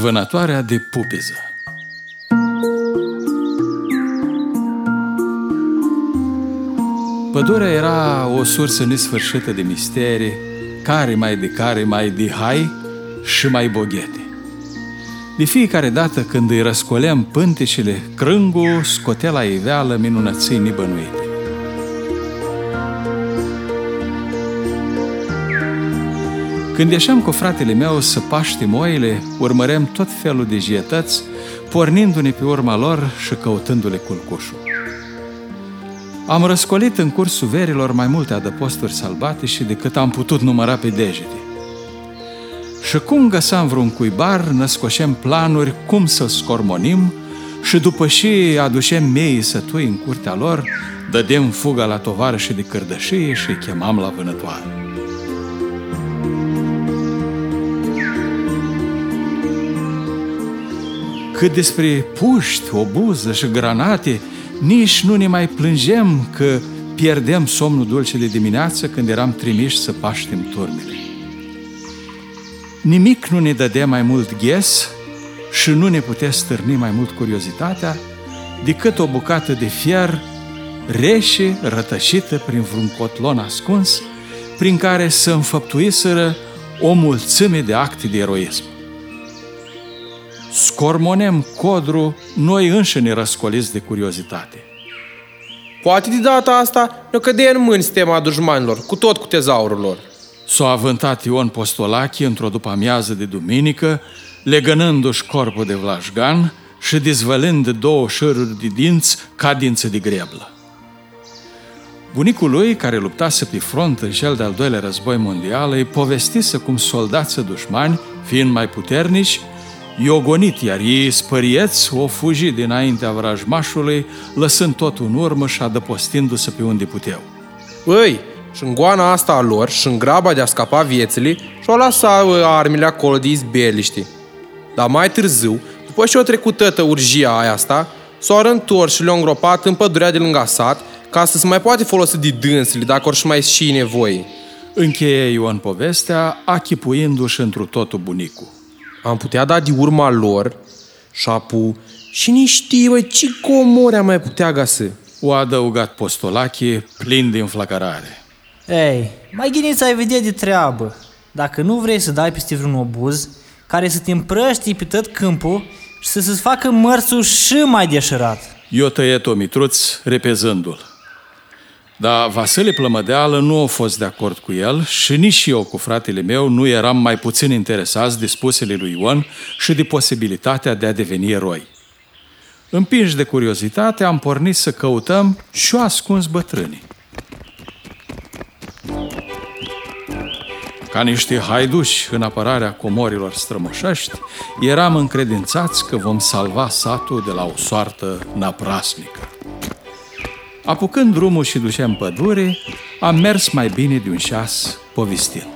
Vânătoarea de pupiză Pădurea era o sursă nesfârșită de misterii, care mai de care mai de hai și mai boghete. De fiecare dată când îi răscoleam pânteșile, crângul scotea la iveală minunății nibănuite. Când ieșeam cu fratele meu să paștim oile, urmăream tot felul de jietăți, pornindu-ne pe urma lor și căutându-le culcușul. Am răscolit în cursul verilor mai multe adăposturi și decât am putut număra pe degete. Și cum găsam vreun cuibar, născoșem planuri cum să scormonim și după și aducem meii sătui în curtea lor, dădem fuga la tovarășii de cârdășie și îi chemam la vânătoare. Cât despre puști, obuză și granate, nici nu ne mai plângem că pierdem somnul dulce de dimineață când eram trimiși să paștem turmele. Nimic nu ne dădea mai mult ghes și nu ne putea stârni mai mult curiozitatea decât o bucată de fier reșe, rătășită prin vreun cotlon ascuns, prin care să înfăptuiseră o mulțime de acte de eroism scormonem codru noi înșine răscoliți de curiozitate. Poate de data asta ne cădea în mâini sistema dușmanilor, cu tot cu tezaurul lor. S-a avântat Ion Postolachi într-o după-amiază de duminică, legănându-și corpul de vlașgan și dezvălând două șăruri de dinți ca dință de greblă. Bunicul lui, care luptase pe front în cel de-al doilea război mondial, îi povestise cum soldații dușmani, fiind mai puternici, i-o gonit, iar ei spărieți o fugi dinaintea vrajmașului, lăsând tot în urmă și adăpostindu-se pe unde puteau. Îi, și în goana asta a lor și în graba de a scapa viețile și-o lăsa armele acolo de izbeliști. Dar mai târziu, după ce o trecut tătă urgia aia asta, s-au întors și le-au îngropat în pădurea de lângă sat ca să se mai poate folosi de dânsele dacă or și mai și nevoie. Încheie Ioan povestea, achipuindu-și întru totul bunicul am putea da de urma lor șapu și nici știi, băi, ce comori am mai putea găsi. O adăugat postolache plin de înflăcărare. Ei, mai ghiniți ai vedea de treabă. Dacă nu vrei să dai peste vreun obuz, care să te împrăști pe tot câmpul și să se facă mărțul și mai deșerat. Eu tăiet o mitruț repezându-l. Dar Vasile Plămădeală nu a fost de acord cu el și nici eu cu fratele meu nu eram mai puțin interesați de spusele lui Ion și de posibilitatea de a deveni eroi. Împinși de curiozitate, am pornit să căutăm și-o ascuns bătrânii. Ca niște haiduși în apărarea comorilor strămoșești, eram încredințați că vom salva satul de la o soartă naprasnică. Apucând drumul și duceam pădure, am mers mai bine de un șas povestind.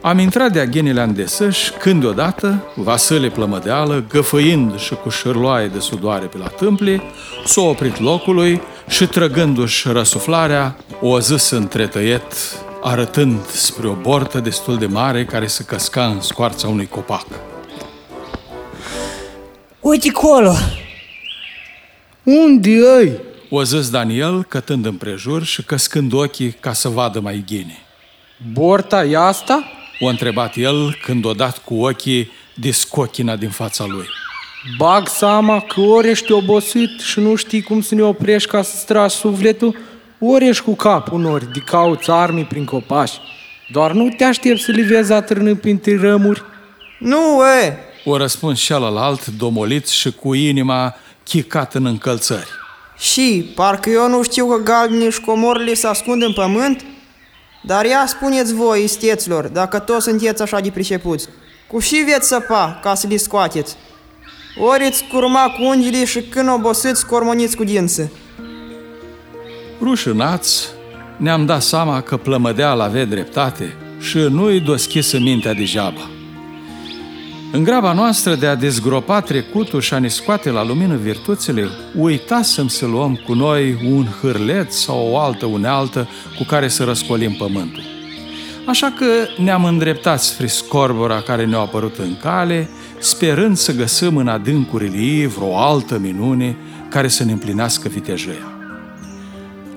Am intrat de aghenile îndesăși când deodată Vasile Plămădeală, găfăind și cu șârloaie de sudoare pe la tâmple, s-a oprit locului și trăgându-și răsuflarea, o zis între tăiet, arătând spre o bortă destul de mare care se căsca în scoarța unui copac. Uite colo! Unde ai? O zis Daniel, cătând împrejur și căscând ochii ca să vadă mai ghine. Borta e asta? O întrebat el când o dat cu ochii de scochina din fața lui. Bag seama că ori ești obosit și nu știi cum să ne oprești ca să stragi sufletul, ori ești cu capul nori, de cauți armii prin copaci. Doar nu te aștept să livezi atârnând printre rămuri. Nu, e! O răspuns celălalt, domolit și cu inima chicat în încălțări. Și, parcă eu nu știu că galbenii și comorile se ascund în pământ? Dar ia spuneți voi, isteților, dacă toți sunteți așa de pricepuți, cu și veți săpa ca să le scoateți? Ori îți curma cu unghiile și când obosiți, cormoniți cu dință. Rușinați, ne-am dat seama că plămădeala avea dreptate și nu-i doschisă mintea degeaba. În graba noastră de a dezgropa trecutul și a ne scoate la lumină virtuțile, uitasem să luăm cu noi un hârlet sau o altă unealtă cu care să răscolim pământul. Așa că ne-am îndreptat spre scorbora care ne-a apărut în cale, sperând să găsăm în adâncurile ei vreo altă minune care să ne împlinească vitejăia.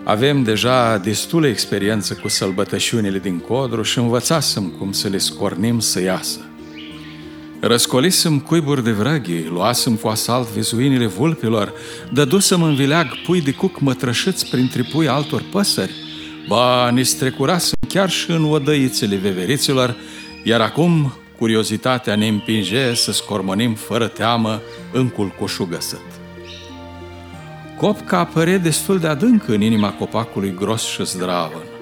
Avem deja destulă experiență cu sălbătășiunile din codru și învățasem cum să le scornim să iasă. Răscolisem cuiburi de vrăghi, luasem cu asalt vizuinile vulpilor, dădusem în vileag pui de cuc mătrășiți printre pui altor păsări, ba, ne strecurasem chiar și în odăițele veveriților, iar acum curiozitatea ne împinge să scormonim fără teamă în culcușul găsăt. Copca apăre destul de adânc în inima copacului gros și zdravăn.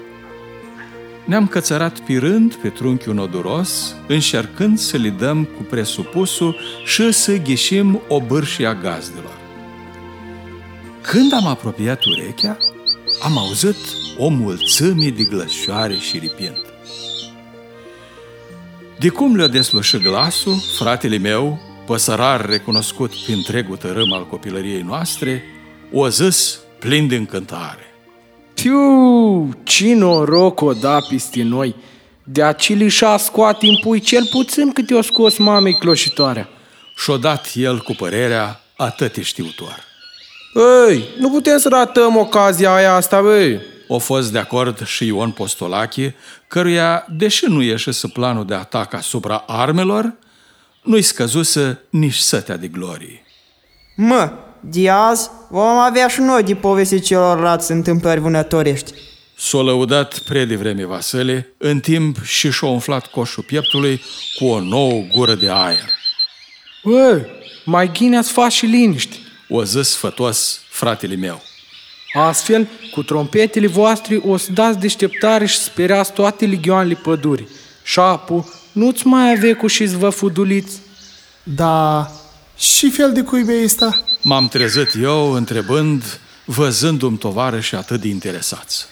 Ne-am cățărat pirând pe trunchiul noduros, încercând să li dăm cu presupusul și să ghișim o bârșia gazdelor. Când am apropiat urechea, am auzit o mulțime de glășoare și ripind. De cum le-a deslușit glasul, fratele meu, păsărar recunoscut prin întregul tărâm al copilăriei noastre, o zis plin de încântare. Tiu, ce noroc o da peste noi! De acili și-a scoat în pui cel puțin cât i-o scos mamei cloșitoarea. Și-o dat el cu părerea atât știutoare. Ei, nu putem să ratăm ocazia aia asta, băi. O fost de acord și Ion Postolache, căruia, deși nu ieșise planul de atac asupra armelor, nu-i scăzuse nici sătea de glorie. Mă, de azi vom avea și noi de povesti celorlalți întâmplări vânătorești. S-a lăudat predevreme Vasile, în timp și și-a umflat coșul pieptului cu o nouă gură de aer. Băi, mai ghine ați faci și liniști. O zis sfătos fratele meu. Astfel, cu trompetele voastre o să dați deșteptare și speriați toate legioanele pădurii. Șapu, nu-ți mai ave cu și vă fuduliți. Da, și fel de cuibe ăsta? M-am trezit eu întrebând, văzându-mi tovarăși atât de interesați.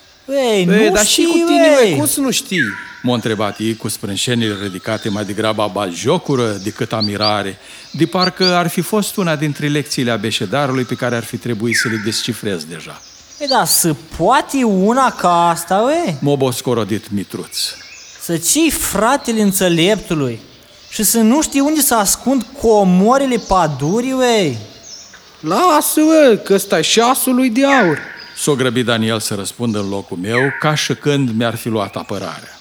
Ei, nu Ei, dar știi, și cu tine, ei. băi, cum să nu știi? M-a întrebat ei cu sprânșenile ridicate mai degrabă jocură decât amirare, de parcă ar fi fost una dintre lecțiile abeședarului pe care ar fi trebuit să le descifrez deja. Ei, da, să poate una ca asta, ue? M-a boscorodit Mitruț. Să cii fratele înțeleptului și să nu știi unde să ascund comorile padurii, ue? Lasă, bă, că ăsta șasul lui de aur. S-o grăbit Daniel să răspundă în locul meu, ca și când mi-ar fi luat apărarea.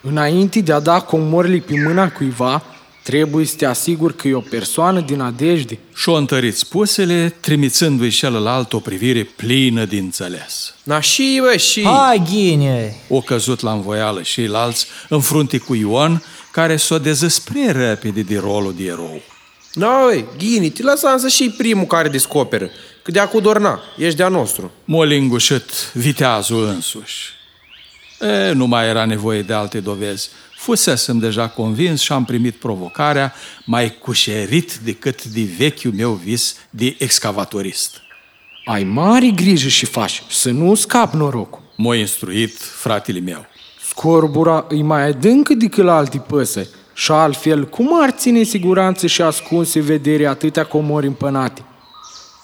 Înainte de a da comorile pe mâna cuiva, trebuie să te asiguri că e o persoană din adejde. Și-o întărit spusele, trimițându-i celălalt o privire plină de înțeles. Na și, bă, și... Hai, ghine! O căzut la învoială și ceilalți în frunte cu Ion, care s-o dezis prea repede de rolul de erou. Na, băi, Ghini, te lăsa însă și primul care descoperă. Că de acu dorna, ești de-a nostru. M-a lingușit viteazul însuși. E, nu mai era nevoie de alte dovezi. Fusesem deja convins și am primit provocarea mai cușerit decât de vechiul meu vis de excavatorist. Ai mare grijă și faci, să nu scap norocul. M-a instruit fratele meu. Scorbura e mai adâncă decât la alte păsări și altfel, cum ar ține în siguranță și ascunse vedere atâtea comori împănate?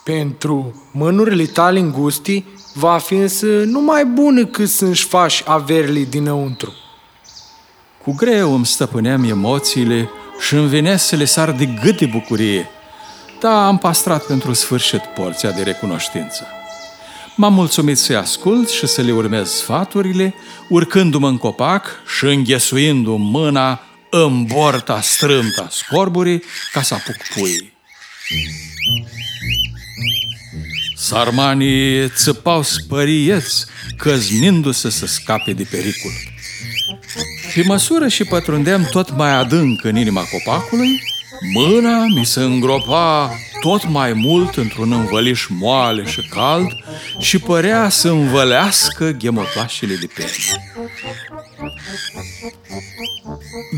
Pentru mânurile tale îngusti, va fi însă numai bună cât să-și faci averile dinăuntru. Cu greu îmi stăpâneam emoțiile și îmi venea să le sar de gât de bucurie, dar am pastrat pentru sfârșit porția de recunoștință. M-am mulțumit să-i ascult și să le urmez sfaturile, urcându-mă în copac și înghesuindu-mi mâna în borta strâmtă a scorburii ca să apuc puii. Sarmanii țăpau spărieți, căznindu-se să scape de pericol. Pe măsură și pătrundeam tot mai adânc în inima copacului, mâna mi se îngropa tot mai mult într-un învăliș moale și cald și părea să învălească ghemotașele de perne.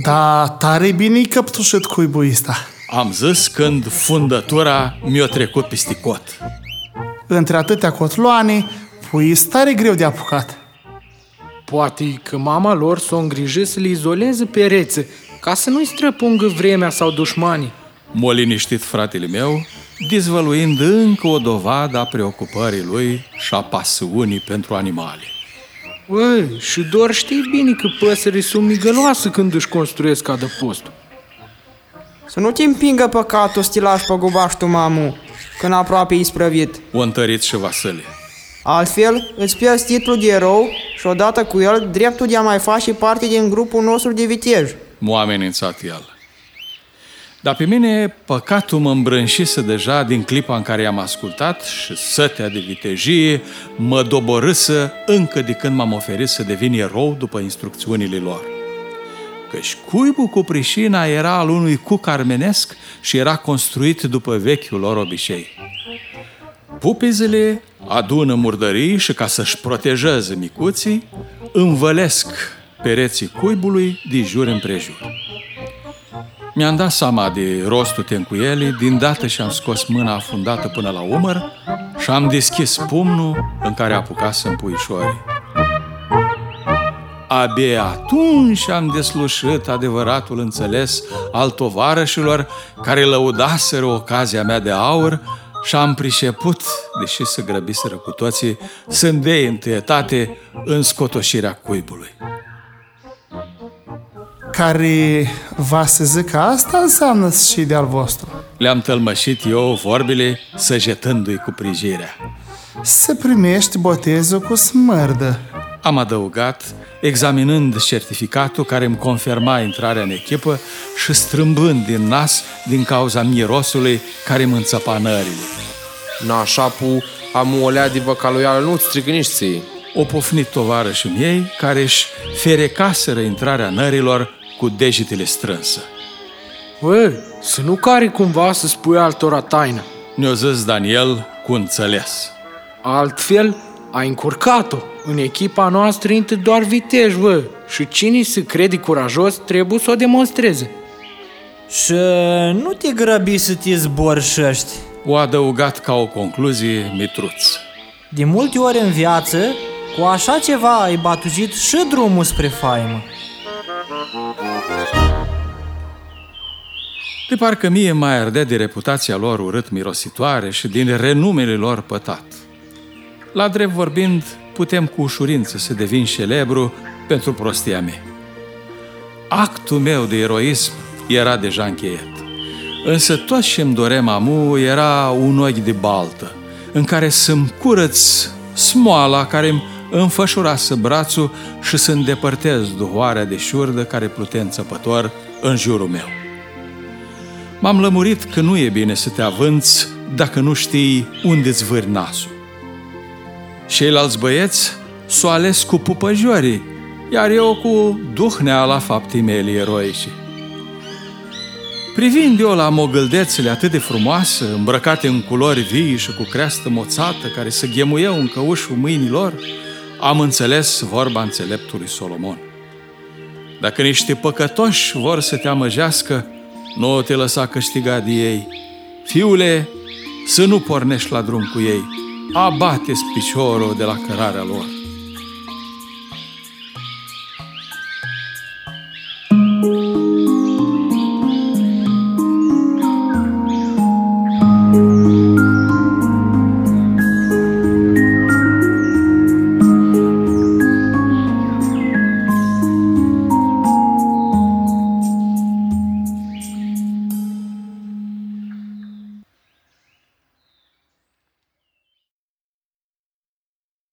Da, tare bine-i căptușit cuibul ăsta. Am zis când fundătura mi-a trecut peste cot. Între atâtea cotloane, pui tare greu de apucat. Poate că mama lor s-o îngrijit să le izoleze perețe, ca să nu-i străpungă vremea sau dușmanii. M-a liniștit fratele meu, dezvăluind încă o dovadă a preocupării lui și a pasiunii pentru animale. Băi, și doar știi bine că păsările sunt migăloase când își construiesc adăpostul. Să nu te împingă păcatul stilaș pe gubaștul mamu, când aproape isprăvit. O întărit și Vasile. Altfel, îți pierzi titlul de erou și odată cu el dreptul de a mai face parte din grupul nostru de vitej. M-a amenințat el. Dar pe mine păcatul mă îmbrânșise deja din clipa în care i-am ascultat și sătea de vitejie mă doborâsă încă de când m-am oferit să devin erou după instrucțiunile lor. Căci cuibul cu prișina era al unui cuc armenesc și era construit după vechiul lor obicei. Pupizele adună murdării și ca să-și protejeze micuții, învălesc pereții cuibului de jur împrejur. Mi-am dat seama de rostul tencuielii din dată și am scos mâna afundată până la umăr și am deschis pumnul în care apucasem puișorii. Abia atunci am deslușit adevăratul înțeles al tovarășilor care lăudaseră ocazia mea de aur și am priceput, deși se grăbiseră cu toții, să îndei întâietate în scotoșirea cuibului. Care va să zic că asta înseamnă și de-al vostru. Le-am tălmășit eu vorbile, săjetându-i cu prijirea. Să primești botezul cu smârdă. Am adăugat, examinând certificatul care îmi confirma intrarea în echipă și strâmbând din nas din cauza mirosului care îmi înțăpa nările. Nașapu, am o lea de băcaloială, nu-ți strică nici ție. O pofnit tovarășii ei care își ferecaseră intrarea nărilor cu degetele strânse. Băi, să nu cari cumva să spui altora taină. Ne-o zis Daniel cu înțeles. Altfel, ai încurcat-o. În echipa noastră intră doar vitej, bă. Și cine se crede curajos trebuie să o demonstreze. Și nu te grăbi să te zborșești. O adăugat ca o concluzie Mitruț. De multe ori în viață, cu așa ceva ai batujit și drumul spre faimă. De parcă mie mai ardea de reputația lor urât mirositoare și din renumele lor pătat. La drept vorbind, putem cu ușurință să devin celebru pentru prostia mea. Actul meu de eroism era deja încheiat. Însă tot ce îmi dorem amu era un ochi de baltă, în care să-mi curăț smoala care îmi înfășurase brațul și să îndepărtez duhoarea de șurdă care plutea înțăpător în jurul meu. M-am lămurit că nu e bine să te avânți dacă nu știi unde-ți vâri nasul. Ceilalți băieți s-o ales cu pupăjorii, iar eu cu duhnea la faptii mele eroice. Privind eu la mogâldețele atât de frumoase, îmbrăcate în culori vii și cu creastă moțată, care se ghemuiau în căușul mâinilor, am înțeles vorba înțeleptului Solomon. Dacă niște păcătoși vor să te amăjească, nu te lăsa câștiga de ei. Fiule, să nu pornești la drum cu ei, abate-ți piciorul de la cărarea lor.